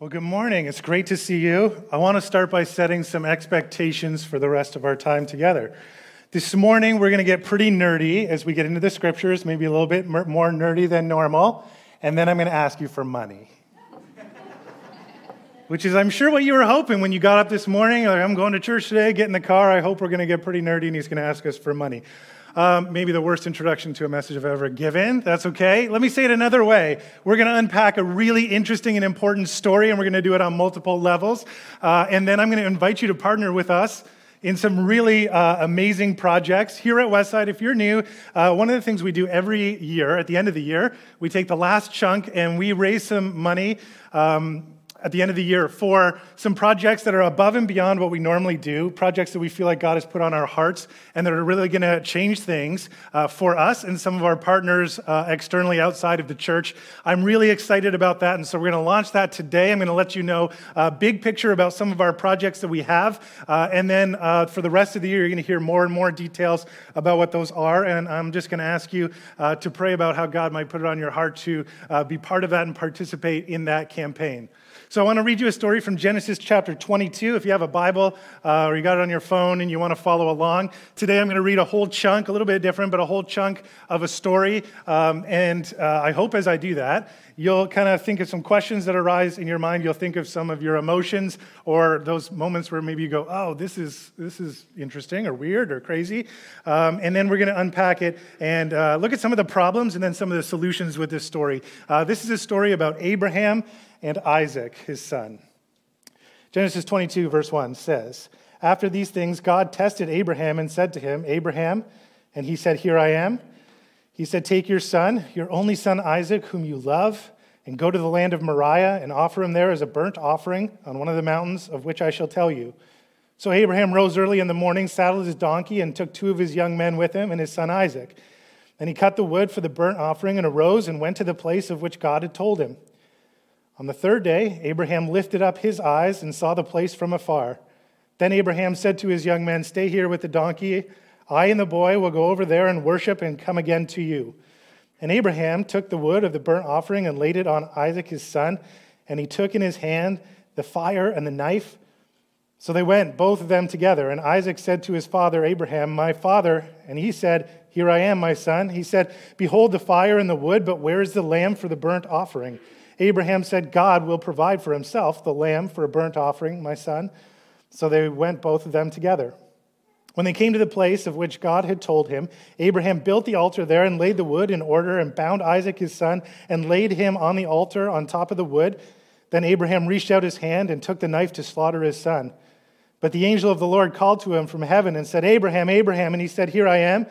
Well, good morning. It's great to see you. I want to start by setting some expectations for the rest of our time together. This morning, we're going to get pretty nerdy as we get into the scriptures, maybe a little bit more nerdy than normal, and then I'm going to ask you for money. Which is, I'm sure, what you were hoping when you got up this morning. Like, I'm going to church today, get in the car. I hope we're going to get pretty nerdy, and he's going to ask us for money. Um, maybe the worst introduction to a message I've ever given. That's okay. Let me say it another way. We're going to unpack a really interesting and important story, and we're going to do it on multiple levels. Uh, and then I'm going to invite you to partner with us in some really uh, amazing projects here at Westside. If you're new, uh, one of the things we do every year at the end of the year, we take the last chunk and we raise some money. Um, at the end of the year for some projects that are above and beyond what we normally do, projects that we feel like God has put on our hearts and that are really going to change things uh, for us and some of our partners uh, externally outside of the church. I'm really excited about that, and so we're going to launch that today. I'm going to let you know a big picture about some of our projects that we have, uh, and then uh, for the rest of the year, you're going to hear more and more details about what those are. And I'm just going to ask you uh, to pray about how God might put it on your heart to uh, be part of that and participate in that campaign. So I want to read you a story from Genesis chapter 22. If you have a Bible uh, or you got it on your phone and you want to follow along, today I'm going to read a whole chunk, a little bit different, but a whole chunk of a story. Um, and uh, I hope as I do that, you'll kind of think of some questions that arise in your mind. You'll think of some of your emotions or those moments where maybe you go, oh, this is, this is interesting or weird or crazy. Um, and then we're going to unpack it and uh, look at some of the problems and then some of the solutions with this story. Uh, this is a story about Abraham and Isaac, his son. Genesis 22, verse 1 says, After these things, God tested Abraham and said to him, Abraham, and he said, Here I am. He said, Take your son, your only son Isaac, whom you love, and go to the land of Moriah and offer him there as a burnt offering on one of the mountains of which I shall tell you. So Abraham rose early in the morning, saddled his donkey, and took two of his young men with him and his son Isaac. And he cut the wood for the burnt offering and arose and went to the place of which God had told him. On the third day, Abraham lifted up his eyes and saw the place from afar. Then Abraham said to his young men, Stay here with the donkey. I and the boy will go over there and worship and come again to you. And Abraham took the wood of the burnt offering and laid it on Isaac his son, and he took in his hand the fire and the knife. So they went, both of them together. And Isaac said to his father Abraham, My father. And he said, Here I am, my son. He said, Behold the fire and the wood, but where is the lamb for the burnt offering? Abraham said, God will provide for himself the lamb for a burnt offering, my son. So they went both of them together. When they came to the place of which God had told him, Abraham built the altar there and laid the wood in order and bound Isaac his son and laid him on the altar on top of the wood. Then Abraham reached out his hand and took the knife to slaughter his son. But the angel of the Lord called to him from heaven and said, Abraham, Abraham. And he said, Here I am.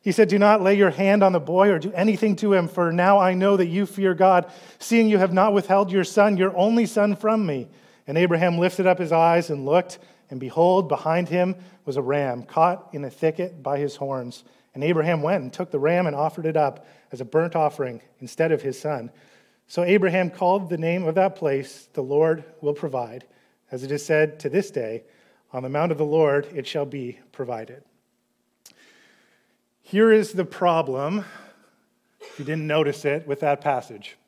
He said, Do not lay your hand on the boy or do anything to him, for now I know that you fear God, seeing you have not withheld your son, your only son, from me. And Abraham lifted up his eyes and looked, and behold, behind him was a ram caught in a thicket by his horns. And Abraham went and took the ram and offered it up as a burnt offering instead of his son. So Abraham called the name of that place, The Lord Will Provide. As it is said to this day, On the mount of the Lord it shall be provided. Here is the problem, if you didn't notice it, with that passage.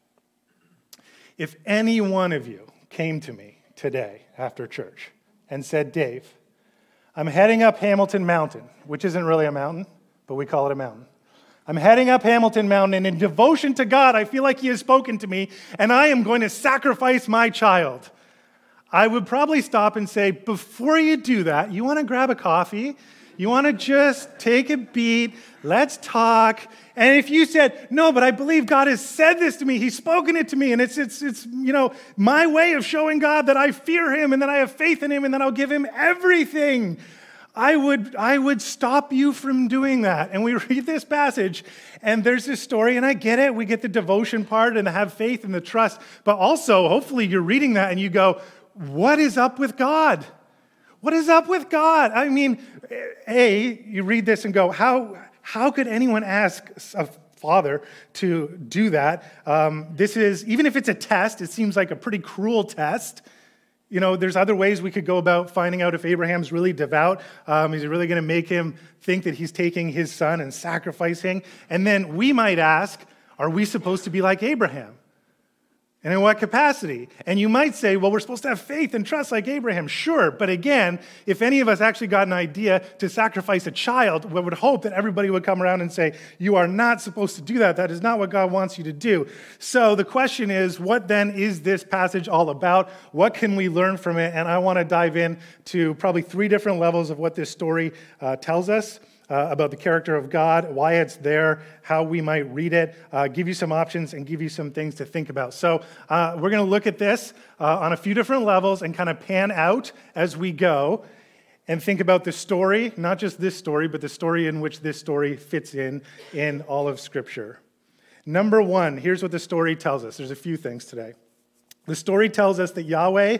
If any one of you came to me today after church and said, Dave, I'm heading up Hamilton Mountain, which isn't really a mountain, but we call it a mountain. I'm heading up Hamilton Mountain, and in devotion to God, I feel like He has spoken to me, and I am going to sacrifice my child. I would probably stop and say, Before you do that, you want to grab a coffee you want to just take a beat, let's talk. And if you said, no, but I believe God has said this to me, He's spoken it to me, and it's, it's, it's you know, my way of showing God that I fear Him and that I have faith in Him and that I'll give Him everything. I would, I would stop you from doing that. And we read this passage, and there's this story, and I get it. We get the devotion part and have faith and the trust. But also, hopefully, you're reading that and you go, What is up with God? What is up with God? I mean, A, you read this and go, how, how could anyone ask a father to do that? Um, this is, even if it's a test, it seems like a pretty cruel test. You know, there's other ways we could go about finding out if Abraham's really devout. Um, is he really going to make him think that he's taking his son and sacrificing? And then we might ask, are we supposed to be like Abraham? And in what capacity? And you might say, well, we're supposed to have faith and trust like Abraham. Sure. But again, if any of us actually got an idea to sacrifice a child, we would hope that everybody would come around and say, you are not supposed to do that. That is not what God wants you to do. So the question is, what then is this passage all about? What can we learn from it? And I want to dive in to probably three different levels of what this story uh, tells us uh, about the character of God, why it's there, how we might read it, uh, give you some options, and give you some things to think about. So, uh, we're going to look at this uh, on a few different levels and kind of pan out as we go and think about the story, not just this story, but the story in which this story fits in in all of Scripture. Number one, here's what the story tells us. There's a few things today. The story tells us that Yahweh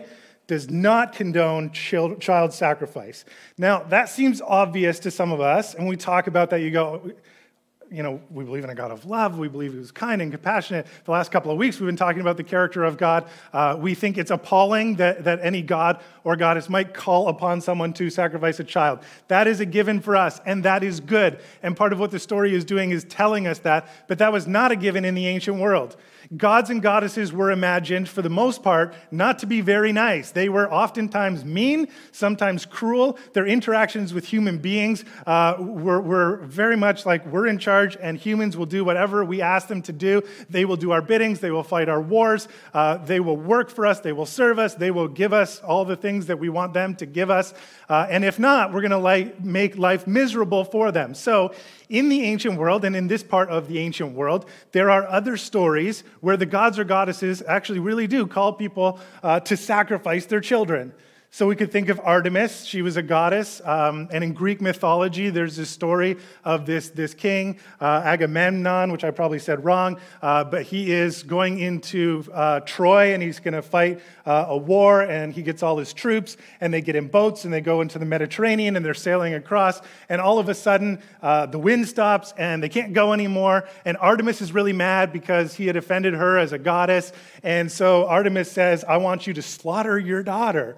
does not condone child sacrifice. Now, that seems obvious to some of us, and we talk about that. You go, you know, we believe in a God of love. We believe He was kind and compassionate. The last couple of weeks, we've been talking about the character of God. Uh, we think it's appalling that, that any God or goddess might call upon someone to sacrifice a child. That is a given for us, and that is good. And part of what the story is doing is telling us that, but that was not a given in the ancient world. Gods and goddesses were imagined, for the most part, not to be very nice. They were oftentimes mean, sometimes cruel. Their interactions with human beings uh, were, were very much like we're in charge and humans will do whatever we ask them to do. They will do our biddings, they will fight our wars, uh, they will work for us, they will serve us, they will give us all the things that we want them to give us. Uh, and if not, we're going to like, make life miserable for them. So, in the ancient world, and in this part of the ancient world, there are other stories where the gods or goddesses actually really do call people uh, to sacrifice their children. So we could think of Artemis. She was a goddess. Um, and in Greek mythology, there's this story of this, this king, uh, Agamemnon, which I probably said wrong, uh, but he is going into uh, Troy and he's going to fight uh, a war. And he gets all his troops and they get in boats and they go into the Mediterranean and they're sailing across. And all of a sudden, uh, the wind stops and they can't go anymore. And Artemis is really mad because he had offended her as a goddess. And so Artemis says, I want you to slaughter your daughter.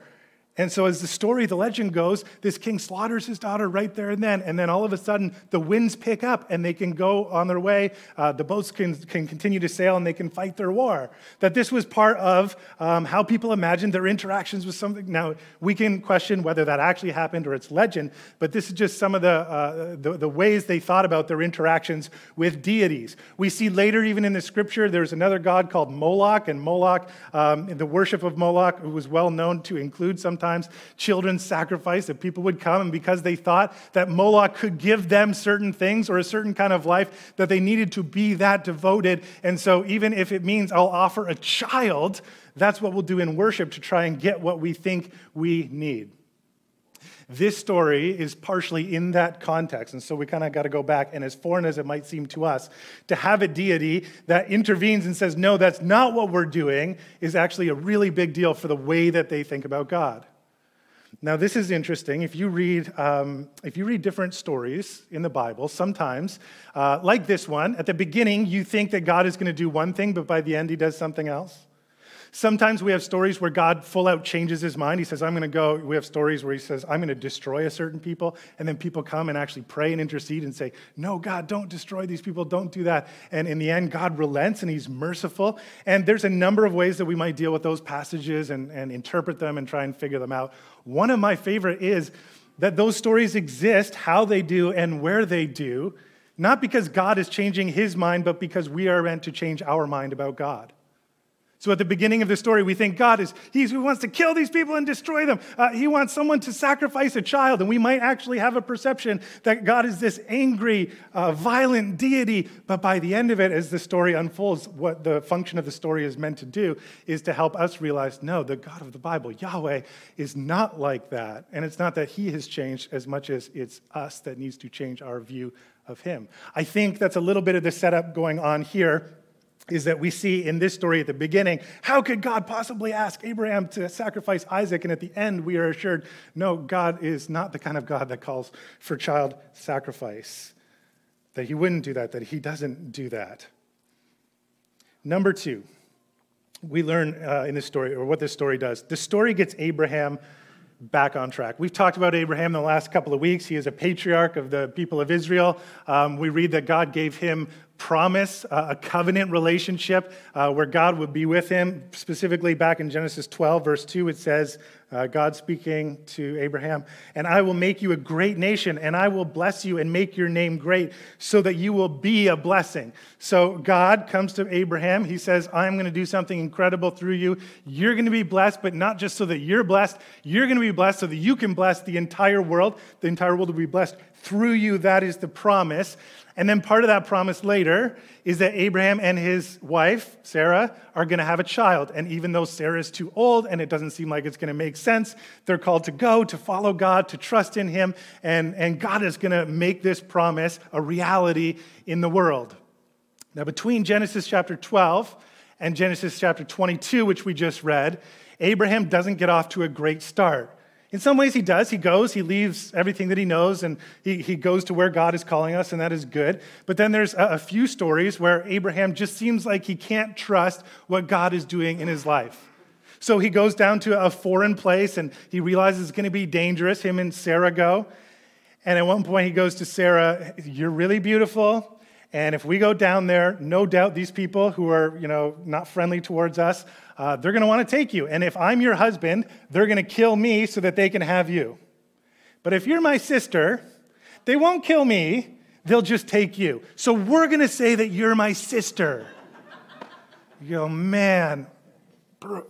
And so, as the story, the legend goes, this king slaughters his daughter right there and then. And then all of a sudden, the winds pick up and they can go on their way. Uh, the boats can, can continue to sail and they can fight their war. That this was part of um, how people imagined their interactions with something. Now, we can question whether that actually happened or it's legend, but this is just some of the, uh, the, the ways they thought about their interactions with deities. We see later, even in the scripture, there's another god called Moloch, and Moloch, um, the worship of Moloch, was well known to include some sometimes children's sacrifice, that people would come, and because they thought that Moloch could give them certain things or a certain kind of life, that they needed to be that devoted. And so, even if it means I'll offer a child, that's what we'll do in worship to try and get what we think we need. This story is partially in that context. And so we kind of got to go back, and as foreign as it might seem to us, to have a deity that intervenes and says, no, that's not what we're doing, is actually a really big deal for the way that they think about God. Now, this is interesting. If you read, um, if you read different stories in the Bible, sometimes, uh, like this one, at the beginning, you think that God is going to do one thing, but by the end, he does something else. Sometimes we have stories where God full out changes his mind. He says, I'm going to go. We have stories where he says, I'm going to destroy a certain people. And then people come and actually pray and intercede and say, No, God, don't destroy these people. Don't do that. And in the end, God relents and he's merciful. And there's a number of ways that we might deal with those passages and, and interpret them and try and figure them out. One of my favorite is that those stories exist, how they do, and where they do, not because God is changing his mind, but because we are meant to change our mind about God. So at the beginning of the story, we think God is, He wants to kill these people and destroy them. Uh, he wants someone to sacrifice a child. And we might actually have a perception that God is this angry, uh, violent deity. But by the end of it, as the story unfolds, what the function of the story is meant to do is to help us realize no, the God of the Bible, Yahweh, is not like that. And it's not that He has changed as much as it's us that needs to change our view of Him. I think that's a little bit of the setup going on here is that we see in this story at the beginning, how could God possibly ask Abraham to sacrifice Isaac? And at the end, we are assured, no, God is not the kind of God that calls for child sacrifice. That he wouldn't do that, that he doesn't do that. Number two, we learn uh, in this story, or what this story does. The story gets Abraham back on track. We've talked about Abraham the last couple of weeks. He is a patriarch of the people of Israel. Um, we read that God gave him promise, uh, a covenant relationship uh, where God would be with him. Specifically, back in Genesis 12, verse 2, it says, uh, God speaking to Abraham, and I will make you a great nation, and I will bless you and make your name great, so that you will be a blessing. So God comes to Abraham. He says, I'm going to do something incredible through you. You're going to be blessed, but not just so that you're blessed, you're going to be blessed so that you can bless the entire world. The entire world will be blessed through you. That is the promise. And then part of that promise later is that Abraham and his wife, Sarah, are going to have a child. And even though Sarah is too old and it doesn't seem like it's going to make sense, they're called to go, to follow God, to trust in him. And, and God is going to make this promise a reality in the world. Now, between Genesis chapter 12 and Genesis chapter 22, which we just read, Abraham doesn't get off to a great start. In some ways, he does. He goes, he leaves everything that he knows, and he, he goes to where God is calling us, and that is good. But then there's a, a few stories where Abraham just seems like he can't trust what God is doing in his life. So he goes down to a foreign place, and he realizes it's going to be dangerous. Him and Sarah go. And at one point, he goes to Sarah, You're really beautiful. And if we go down there, no doubt these people who are, you know, not friendly towards us, uh, they're going to want to take you. And if I'm your husband, they're going to kill me so that they can have you. But if you're my sister, they won't kill me, they'll just take you. So we're going to say that you're my sister. You go, man,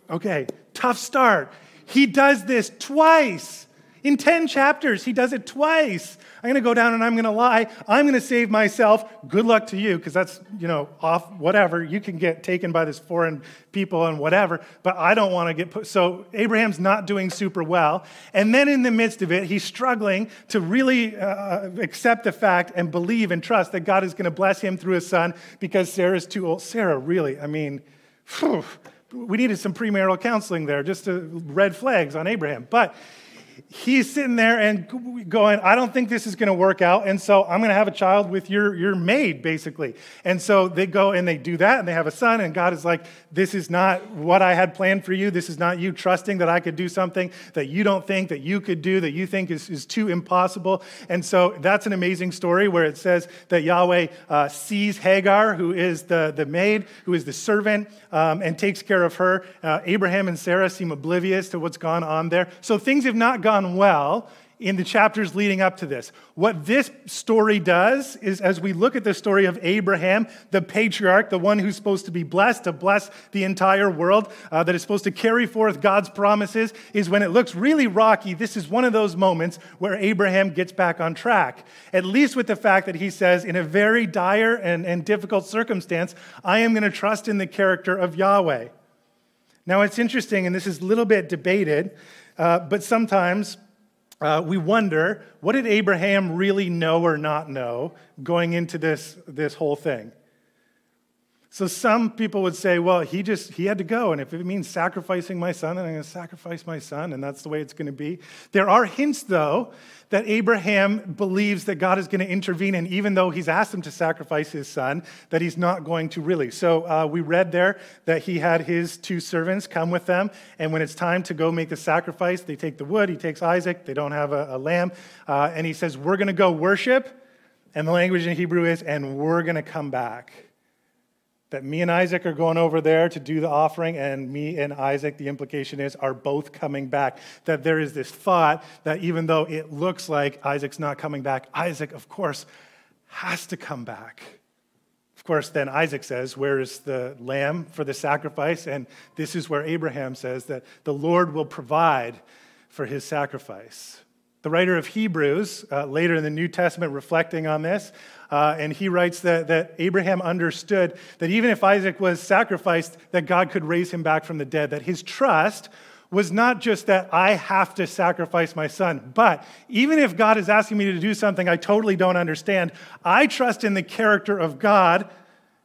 okay, tough start. He does this twice. In 10 chapters, he does it twice. I'm going to go down and I'm going to lie. I'm going to save myself. Good luck to you, because that's, you know, off, whatever. You can get taken by this foreign people and whatever, but I don't want to get put. So Abraham's not doing super well. And then in the midst of it, he's struggling to really uh, accept the fact and believe and trust that God is going to bless him through his son because Sarah's too old. Sarah, really, I mean, whew, we needed some premarital counseling there, just to red flags on Abraham. But he's sitting there and going, I don't think this is going to work out. And so I'm going to have a child with your, your maid, basically. And so they go and they do that and they have a son. And God is like, This is not what I had planned for you. This is not you trusting that I could do something that you don't think that you could do, that you think is, is too impossible. And so that's an amazing story where it says that Yahweh uh, sees Hagar, who is the, the maid, who is the servant, um, and takes care of her. Uh, Abraham and Sarah seem oblivious to what's gone on there. So things have not gone well in the chapters leading up to this. What this story does is, as we look at the story of Abraham, the patriarch, the one who's supposed to be blessed, to bless the entire world, uh, that is supposed to carry forth God's promises, is when it looks really rocky, this is one of those moments where Abraham gets back on track. At least with the fact that he says, in a very dire and, and difficult circumstance, I am going to trust in the character of Yahweh. Now, it's interesting, and this is a little bit debated, uh, but sometimes uh, we wonder what did Abraham really know or not know going into this, this whole thing? So some people would say, well, he just he had to go, and if it means sacrificing my son, then I'm going to sacrifice my son, and that's the way it's going to be. There are hints, though, that Abraham believes that God is going to intervene, and even though he's asked him to sacrifice his son, that he's not going to really. So uh, we read there that he had his two servants come with them, and when it's time to go make the sacrifice, they take the wood. He takes Isaac. They don't have a, a lamb, uh, and he says, "We're going to go worship." And the language in Hebrew is, "And we're going to come back." That me and Isaac are going over there to do the offering, and me and Isaac, the implication is, are both coming back. That there is this thought that even though it looks like Isaac's not coming back, Isaac, of course, has to come back. Of course, then Isaac says, Where is the lamb for the sacrifice? And this is where Abraham says that the Lord will provide for his sacrifice. The writer of Hebrews, uh, later in the New Testament, reflecting on this, uh, and he writes that, that Abraham understood that even if Isaac was sacrificed, that God could raise him back from the dead, that his trust was not just that I have to sacrifice my son, but even if God is asking me to do something I totally don't understand, I trust in the character of God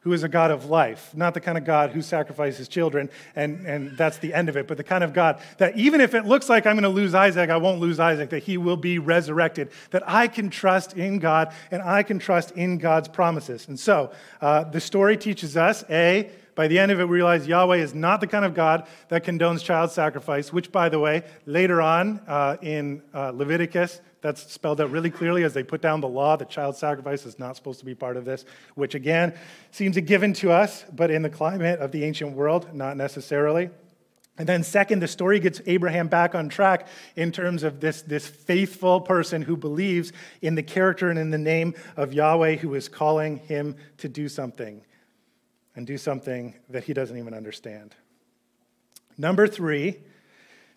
who is a God of life, not the kind of God who sacrifices children, and, and that's the end of it, but the kind of God that even if it looks like I'm going to lose Isaac, I won't lose Isaac, that he will be resurrected, that I can trust in God and I can trust in God's promises. And so uh, the story teaches us A, By the end of it, we realize Yahweh is not the kind of God that condones child sacrifice, which, by the way, later on uh, in uh, Leviticus, that's spelled out really clearly as they put down the law that child sacrifice is not supposed to be part of this, which again seems a given to us, but in the climate of the ancient world, not necessarily. And then, second, the story gets Abraham back on track in terms of this, this faithful person who believes in the character and in the name of Yahweh who is calling him to do something and do something that he doesn't even understand. Number three,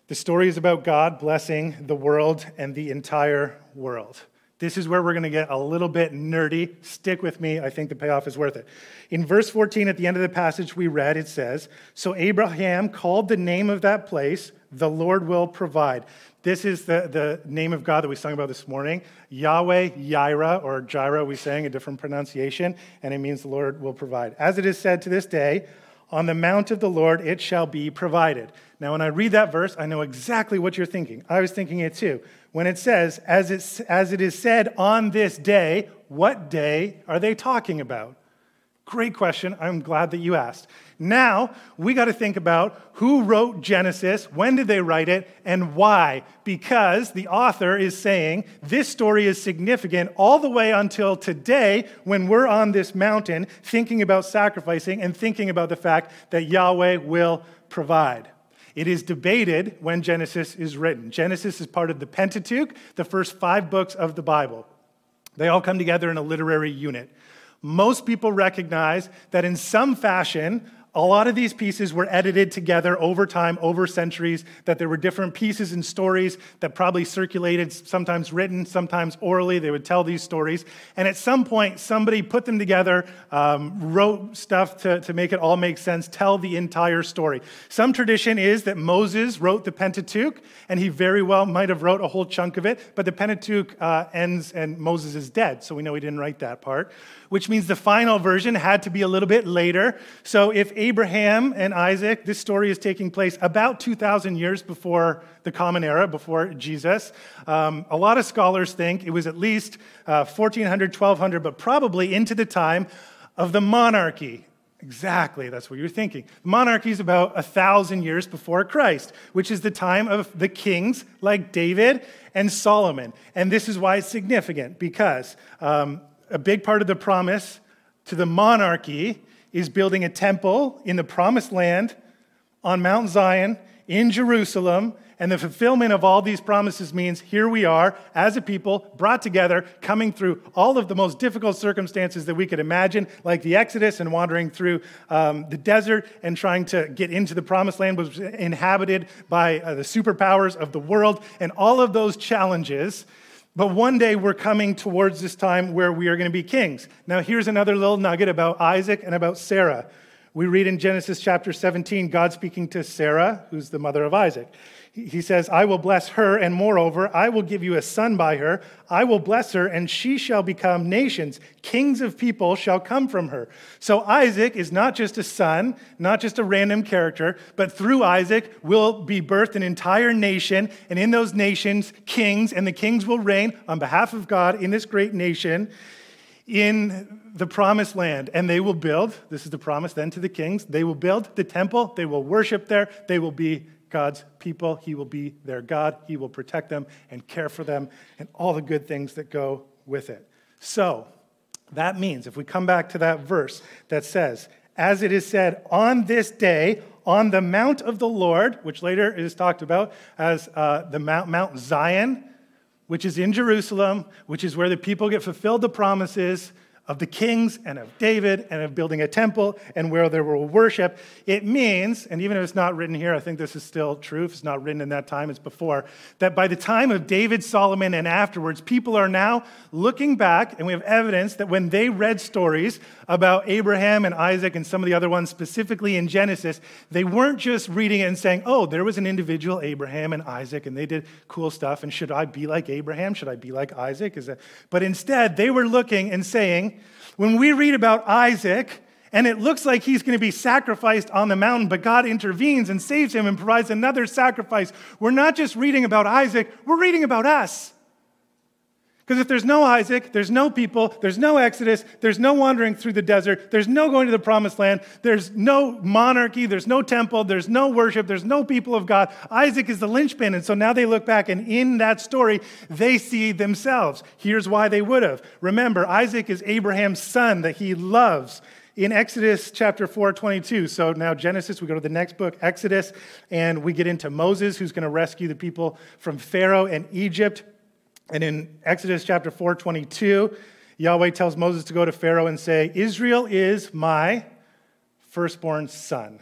the story is about God blessing the world and the entire world. This is where we're going to get a little bit nerdy. Stick with me. I think the payoff is worth it. In verse 14, at the end of the passage we read, it says So Abraham called the name of that place, the Lord will provide. This is the, the name of God that we sung about this morning. Yahweh, Yireh, or Jireh, we sang a different pronunciation, and it means the Lord will provide. As it is said to this day, on the mount of the Lord it shall be provided. Now, when I read that verse, I know exactly what you're thinking. I was thinking it too. When it says, as, it as it is said on this day, what day are they talking about? Great question. I'm glad that you asked. Now, we got to think about who wrote Genesis, when did they write it, and why. Because the author is saying this story is significant all the way until today when we're on this mountain thinking about sacrificing and thinking about the fact that Yahweh will provide. It is debated when Genesis is written. Genesis is part of the Pentateuch, the first five books of the Bible. They all come together in a literary unit. Most people recognize that in some fashion, a lot of these pieces were edited together over time, over centuries, that there were different pieces and stories that probably circulated, sometimes written, sometimes orally. They would tell these stories. And at some point, somebody put them together, um, wrote stuff to, to make it all make sense, tell the entire story. Some tradition is that Moses wrote the Pentateuch, and he very well might have wrote a whole chunk of it, but the Pentateuch uh, ends and Moses is dead, so we know he didn't write that part which means the final version had to be a little bit later. So if Abraham and Isaac, this story is taking place about 2,000 years before the Common Era, before Jesus. Um, a lot of scholars think it was at least uh, 1400, 1200, but probably into the time of the monarchy. Exactly, that's what you're thinking. Monarchy is about a thousand years before Christ, which is the time of the kings like David and Solomon. And this is why it's significant because um, a big part of the promise to the monarchy is building a temple in the promised land on Mount Zion in Jerusalem. And the fulfillment of all these promises means here we are as a people brought together, coming through all of the most difficult circumstances that we could imagine, like the Exodus and wandering through um, the desert and trying to get into the promised land, was inhabited by uh, the superpowers of the world. And all of those challenges but one day we're coming towards this time where we are going to be kings. Now, here's another little nugget about Isaac and about Sarah. We read in Genesis chapter 17, God speaking to Sarah, who's the mother of Isaac. He says, I will bless her, and moreover, I will give you a son by her. I will bless her, and she shall become nations. Kings of people shall come from her. So Isaac is not just a son, not just a random character, but through Isaac will be birthed an entire nation, and in those nations, kings, and the kings will reign on behalf of God in this great nation in the promised land and they will build this is the promise then to the kings they will build the temple they will worship there they will be God's people. He will be their God. He will protect them and care for them and all the good things that go with it. So, that means if we come back to that verse that says, As it is said, on this day, on the Mount of the Lord, which later is talked about as uh, the Mount, Mount Zion, which is in Jerusalem, which is where the people get fulfilled the promises of the kings and of David and of building a temple and where there will worship. It means, and even if it's not written here, I think this is still true. If it's not written in that time, it's before, that by the time of David, Solomon, and afterwards, people are now looking back, and we have evidence that when they read stories about Abraham and Isaac and some of the other ones, specifically in Genesis, they weren't just reading it and saying, oh, there was an individual, Abraham and Isaac, and they did cool stuff, and should I be like Abraham? Should I be like Isaac? Is that... But instead, they were looking and saying, when we read about Isaac, and it looks like he's going to be sacrificed on the mountain, but God intervenes and saves him and provides another sacrifice. We're not just reading about Isaac, we're reading about us. Because if there's no Isaac, there's no people, there's no Exodus, there's no wandering through the desert, there's no going to the promised land, there's no monarchy, there's no temple, there's no worship, there's no people of God. Isaac is the linchpin. And so now they look back, and in that story, they see themselves. Here's why they would have. Remember, Isaac is Abraham's son that he loves in Exodus chapter 4, 22. So now Genesis, we go to the next book, Exodus, and we get into Moses, who's going to rescue the people from Pharaoh and Egypt. And in Exodus chapter 4, 22, Yahweh tells Moses to go to Pharaoh and say, Israel is my firstborn son.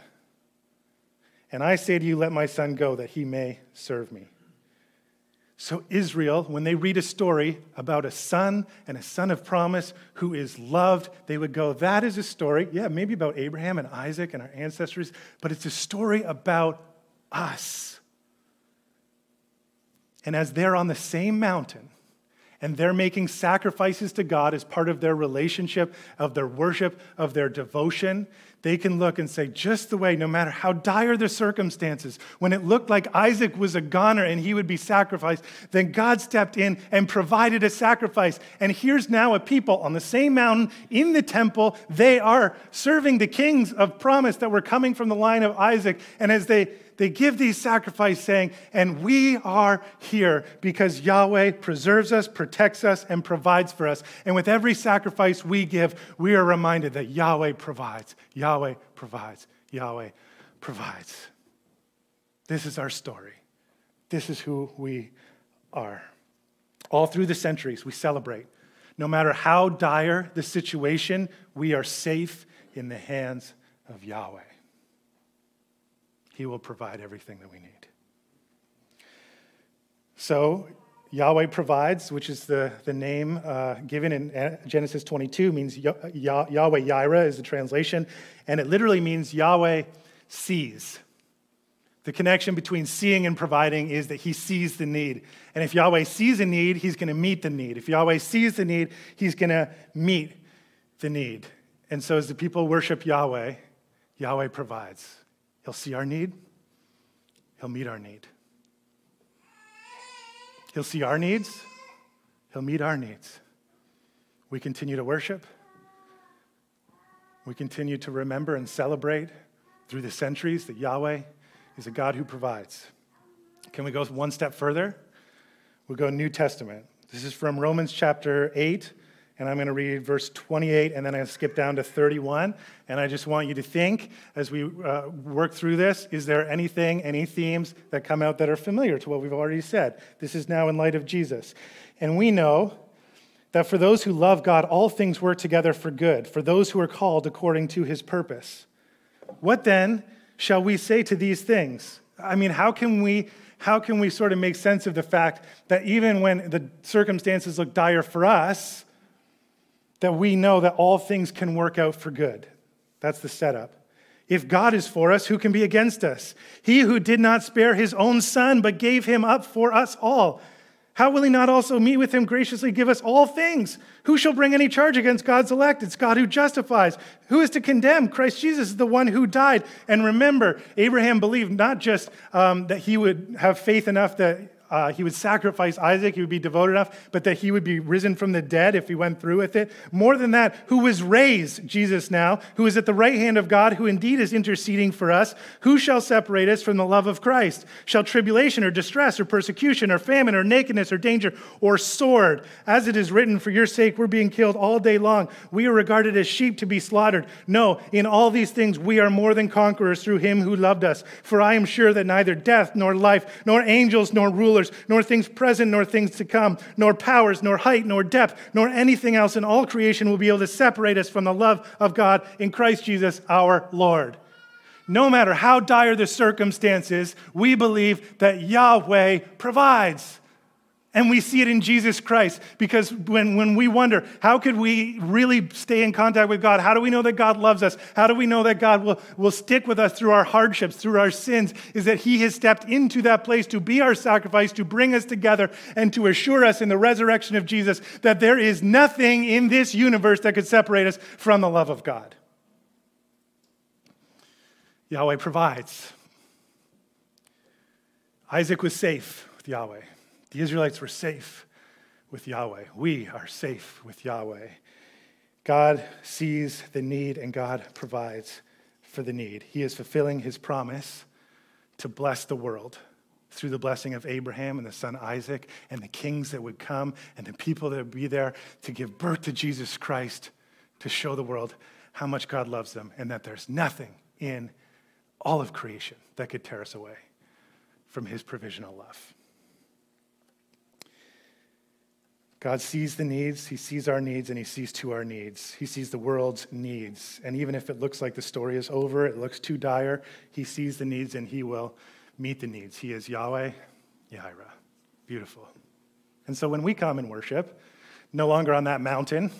And I say to you, let my son go that he may serve me. So, Israel, when they read a story about a son and a son of promise who is loved, they would go, That is a story, yeah, maybe about Abraham and Isaac and our ancestors, but it's a story about us. And as they're on the same mountain, and they're making sacrifices to God as part of their relationship, of their worship, of their devotion, they can look and say, just the way, no matter how dire the circumstances, when it looked like Isaac was a goner and he would be sacrificed, then God stepped in and provided a sacrifice. And here's now a people on the same mountain in the temple. They are serving the kings of promise that were coming from the line of Isaac. And as they they give these sacrifices saying, and we are here because Yahweh preserves us, protects us, and provides for us. And with every sacrifice we give, we are reminded that Yahweh provides, Yahweh provides, Yahweh provides. This is our story. This is who we are. All through the centuries, we celebrate. No matter how dire the situation, we are safe in the hands of Yahweh. He will provide everything that we need. So, Yahweh provides, which is the, the name uh, given in uh, Genesis 22, means Yah- Yahweh Yireh is the translation, and it literally means Yahweh sees. The connection between seeing and providing is that he sees the need. And if Yahweh sees a need, he's going to meet the need. If Yahweh sees the need, he's going to meet the need. And so as the people worship Yahweh, Yahweh provides. He'll see our need, He'll meet our need. He'll see our needs, He'll meet our needs. We continue to worship. We continue to remember and celebrate through the centuries that Yahweh is a God who provides. Can we go one step further? We'll go New Testament. This is from Romans chapter 8, and I'm going to read verse 28 and then I'm going to skip down to 31. And I just want you to think as we uh, work through this is there anything, any themes that come out that are familiar to what we've already said? This is now in light of Jesus. And we know that for those who love God, all things work together for good, for those who are called according to his purpose. What then shall we say to these things? I mean, how can we how can we sort of make sense of the fact that even when the circumstances look dire for us, that we know that all things can work out for good. That's the setup. If God is for us, who can be against us? He who did not spare his own son, but gave him up for us all, how will he not also meet with him graciously give us all things? Who shall bring any charge against God's elect? It's God who justifies. Who is to condemn? Christ Jesus is the one who died. And remember, Abraham believed not just um, that he would have faith enough that uh, he would sacrifice Isaac, he would be devoted enough, but that he would be risen from the dead if he went through with it. More than that, who was raised, Jesus now, who is at the right hand of God, who indeed is interceding for us. Who shall separate us from the love of Christ? Shall tribulation or distress or persecution or famine or nakedness or danger or sword? As it is written, for your sake we're being killed all day long. We are regarded as sheep to be slaughtered. No, in all these things we are more than conquerors through him who loved us. For I am sure that neither death nor life, nor angels nor rulers, rulers, nor things present, nor things to come, nor powers, nor height, nor depth, nor anything else in all creation will be able to separate us from the love of God in Christ Jesus our Lord. No matter how dire the circumstances, we believe that Yahweh provides. And we see it in Jesus Christ because when, when we wonder, how could we really stay in contact with God? How do we know that God loves us? How do we know that God will, will stick with us through our hardships, through our sins? Is that He has stepped into that place to be our sacrifice, to bring us together, and to assure us in the resurrection of Jesus that there is nothing in this universe that could separate us from the love of God. Yahweh provides. Isaac was safe with Yahweh. The Israelites were safe with Yahweh. We are safe with Yahweh. God sees the need and God provides for the need. He is fulfilling his promise to bless the world through the blessing of Abraham and the son Isaac and the kings that would come and the people that would be there to give birth to Jesus Christ to show the world how much God loves them and that there's nothing in all of creation that could tear us away from his provisional love. God sees the needs, He sees our needs, and He sees to our needs. He sees the world's needs. And even if it looks like the story is over, it looks too dire, He sees the needs and He will meet the needs. He is Yahweh, Yahweh. Beautiful. And so when we come and worship, no longer on that mountain,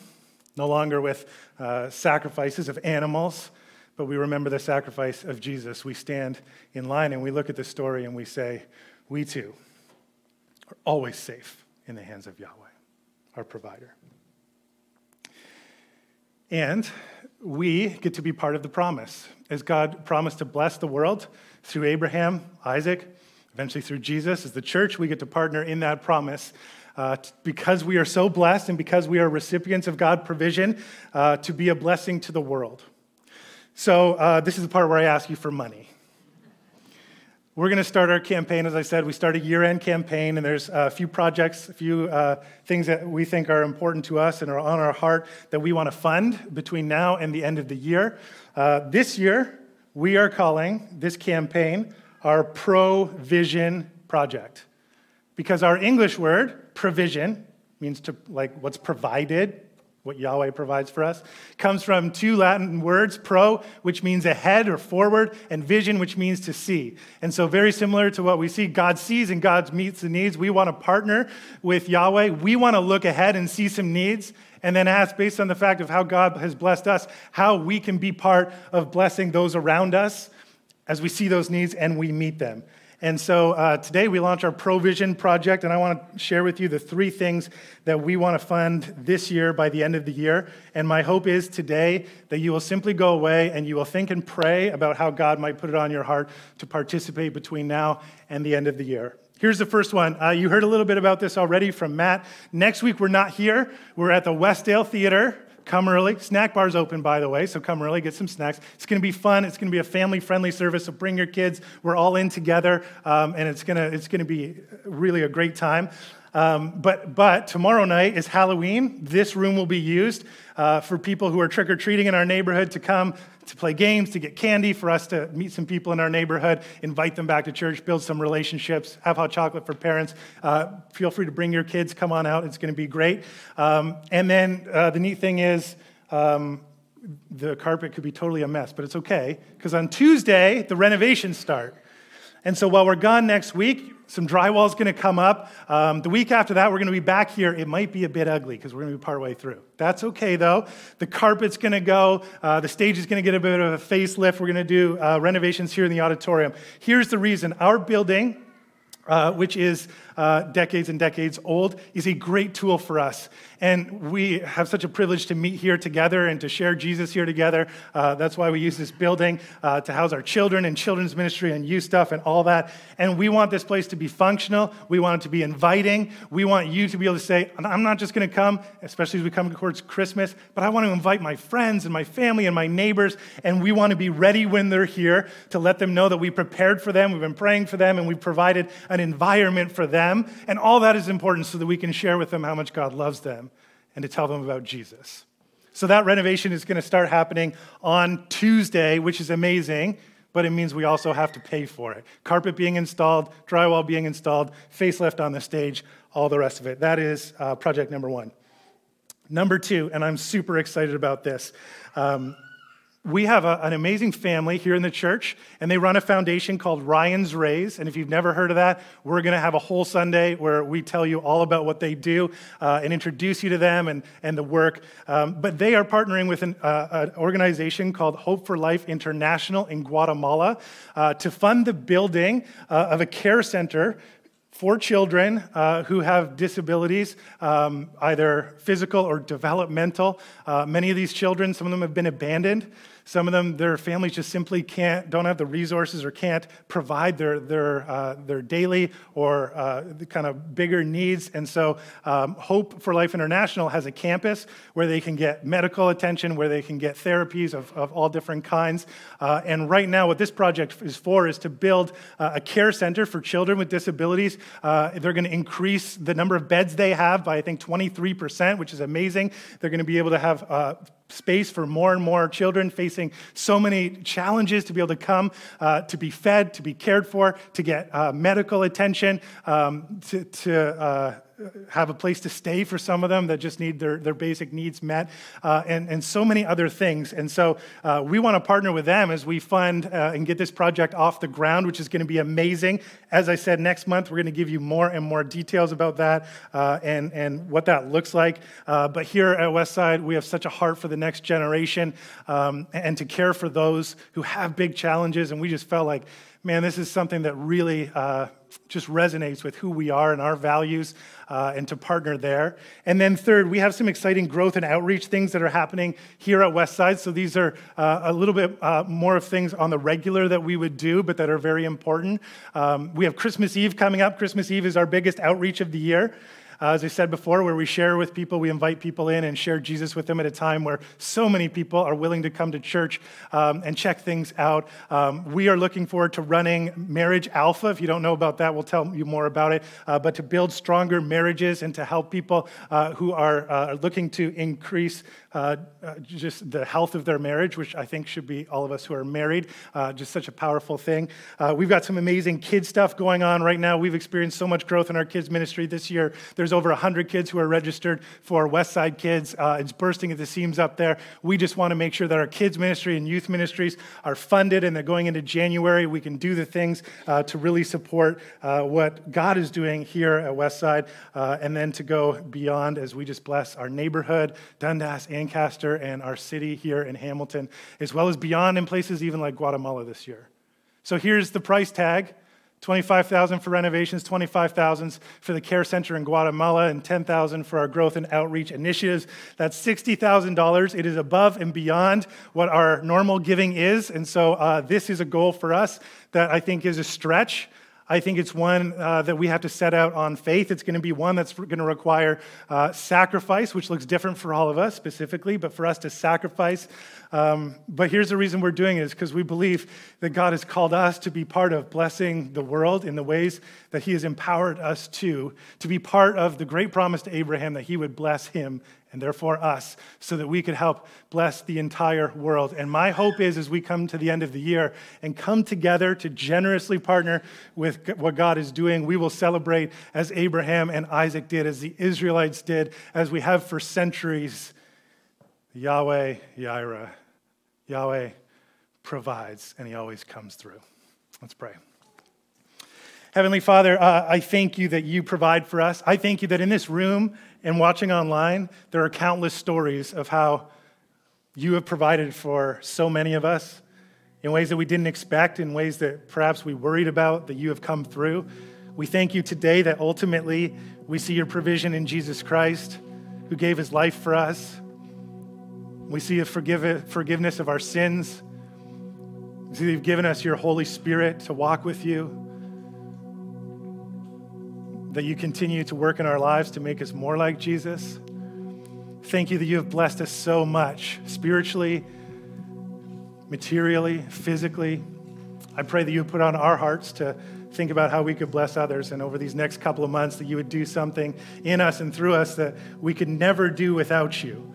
no longer with uh, sacrifices of animals, but we remember the sacrifice of Jesus. We stand in line and we look at the story and we say, we too are always safe in the hands of Yahweh our provider. And we get to be part of the promise. As God promised to bless the world through Abraham, Isaac, eventually through Jesus, as the church, we get to partner in that promise. Uh, because we are so blessed and because we are recipients of God's provision uh, to be a blessing to the world. So, uh, this is the part where I ask you for money. We're going to start our campaign. As I said, we start a year end campaign, and there's a few projects, a few uh, things that we think are important to us and are on our heart that we want to fund between now and the end of the year. Uh, this year, we are calling this campaign our Provision Project because our English word, provision, means to like what's provided what Yahweh provides for us, comes from two Latin words, pro, which means ahead or forward, and vision, which means to see. And so, very similar to what we see, God sees and God meets the needs. We want to partner with Yahweh. We want to look ahead and see some needs and then ask, based on the fact of how God has blessed us, how we can be part of blessing those around us as we see those needs and we meet them. And so uh, today we launch our Provision project, and I want to share with you the three things that we want to fund this year by the end of the year. And my hope is today that you will simply go away and you will think and pray about how God might put it on your heart to participate between now and the end of the year. Here's the first one. Uh, you heard a little bit about this already from Matt. Next week, we're not here. We're at the Westdale Theater. Come early. Snack bar's open, by the way, so come early, get some snacks. It's going to be fun. It's going to be a family friendly service, so bring your kids. We're all in together, um, and it's going to, it's to be really a great time. Um, but, but tomorrow night is Halloween. This room will be used uh, for people who are trick or treating in our neighborhood to come to play games, to get candy, for us to meet some people in our neighborhood, invite them back to church, build some relationships, have hot chocolate for parents. Uh, feel free to bring your kids, come on out. It's going to be great. Um, and then uh, the neat thing is, um, the carpet could be totally a mess, but it's okay because on Tuesday, the renovations start. And so while we're gone next week, some drywall is going to come up. Um, the week after that, we're going to be back here. It might be a bit ugly because we're going to be partway through. That's okay, though. The carpet's going to go. Uh, the stage is going to get a bit of a facelift. We're going to do uh, renovations here in the auditorium. Here's the reason our building, uh, which is uh, decades and decades old, is a great tool for us. And we have such a privilege to meet here together and to share Jesus here together. Uh, that's why we use this building uh, to house our children and children's ministry and youth stuff and all that. And we want this place to be functional. We want it to be inviting. We want you to be able to say, I'm not just going to come, especially as we come towards Christmas, but I want to invite my friends and my family and my neighbors. And we want to be ready when they're here to let them know that we prepared for them, we've been praying for them, and we've provided an environment for them. And all that is important so that we can share with them how much God loves them and to tell them about Jesus. So that renovation is going to start happening on Tuesday, which is amazing, but it means we also have to pay for it. Carpet being installed, drywall being installed, facelift on the stage, all the rest of it. That is uh, project number one. Number two, and I'm super excited about this. Um, we have a, an amazing family here in the church, and they run a foundation called Ryan's Raise. And if you've never heard of that, we're going to have a whole Sunday where we tell you all about what they do uh, and introduce you to them and, and the work. Um, but they are partnering with an, uh, an, organization called Hope for Life International in Guatemala uh, to fund the building uh, of a care center for children uh, who have disabilities, um, either physical or developmental. Uh, many of these children, some of them have been abandoned. Some of them, their families just simply can't, don't have the resources or can't provide their, their, uh, their daily or uh, kind of bigger needs. And so, um, Hope for Life International has a campus where they can get medical attention, where they can get therapies of, of all different kinds. Uh, and right now, what this project is for is to build uh, a care center for children with disabilities. Uh, they're going to increase the number of beds they have by, I think, 23%, which is amazing. They're going to be able to have uh, space for more and more children facing so many challenges to be able to come, uh, to be fed, to be cared for, to get uh, medical attention, um, to, to uh, have a place to stay for some of them that just need their, their basic needs met, uh, and, and so many other things. And so uh, we want to partner with them as we fund uh, and get this project off the ground, which is going to be amazing. As I said, next month we're going to give you more and more details about that uh, and, and what that looks like. Uh, but here at Westside, we have such a heart for the next generation um, and to care for those who have big challenges. And we just felt like, man, this is something that really uh, just resonates with who we are and our values, uh, and to partner there. And then, third, we have some exciting growth and outreach things that are happening here at Westside. So these are uh, a little bit uh, more of things on the regular that we would do, but that are very important. Um, we have Christmas Eve coming up. Christmas Eve is our biggest outreach of the year. Uh, as I said before, where we share with people, we invite people in and share Jesus with them at a time where so many people are willing to come to church um, and check things out. Um, we are looking forward to running Marriage Alpha. If you don't know about that, we'll tell you more about it. Uh, but to build stronger marriages and to help people uh, who are uh, looking to increase uh, uh, just the health of their marriage, which I think should be all of us who are married, uh, just such a powerful thing. Uh, we've got some amazing kid stuff going on right now. We've experienced so much growth in our kids' ministry this year. There's over 100 kids who are registered for Westside Kids. Uh, it's bursting at the seams up there. We just want to make sure that our kids' ministry and youth ministries are funded and they're going into January, we can do the things to really support what God is doing here at Westside and then to go beyond as we just bless our neighborhood, Dundas, and Ancaster and our city here in Hamilton, as well as beyond in places even like Guatemala this year. So here's the price tag 25,000 for renovations, 25,000 for the care center in Guatemala, and 10,000 for our growth and outreach initiatives. That's $60,000. It is above and beyond what our normal giving is. And so uh, this is a goal for us that I think is a stretch. I think it's one uh, that we have to set out on faith. It's going to be one that's going to require uh, sacrifice, which looks different for all of us specifically, but for us to sacrifice. Um, but here's the reason we're doing it is because we believe that God has called us to be part of blessing the world in the ways that He has empowered us to, to be part of the great promise to Abraham that He would bless him and therefore us, so that we could help bless the entire world. And my hope is, as we come to the end of the year and come together to generously partner with what God is doing, we will celebrate as Abraham and Isaac did, as the Israelites did, as we have for centuries. Yahweh, Yireh, Yahweh provides, and He always comes through. Let's pray. Heavenly Father, uh, I thank you that you provide for us. I thank you that in this room and watching online, there are countless stories of how you have provided for so many of us in ways that we didn't expect, in ways that perhaps we worried about, that you have come through. We thank you today that ultimately we see your provision in Jesus Christ, who gave his life for us. We see a forgive- forgiveness of our sins. We see you've given us your Holy Spirit to walk with you that you continue to work in our lives to make us more like Jesus. Thank you that you have blessed us so much spiritually, materially, physically. I pray that you put on our hearts to think about how we could bless others. And over these next couple of months, that you would do something in us and through us that we could never do without you.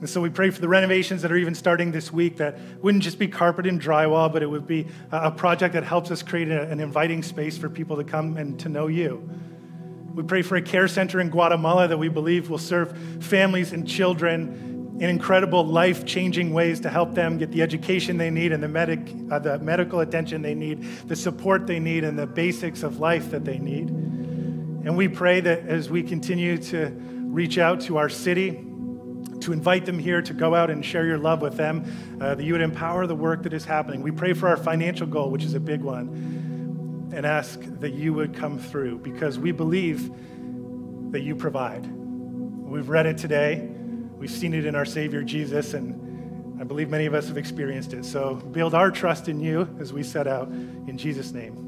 And so we pray for the renovations that are even starting this week that wouldn't just be carpet and drywall, but it would be a project that helps us create an inviting space for people to come and to know you. We pray for a care center in Guatemala that we believe will serve families and children in incredible life changing ways to help them get the education they need and the, medic, uh, the medical attention they need, the support they need, and the basics of life that they need. And we pray that as we continue to reach out to our city, to invite them here to go out and share your love with them, uh, that you would empower the work that is happening. We pray for our financial goal, which is a big one and ask that you would come through because we believe that you provide. We've read it today, we've seen it in our Savior Jesus, and I believe many of us have experienced it. So build our trust in you as we set out. In Jesus' name.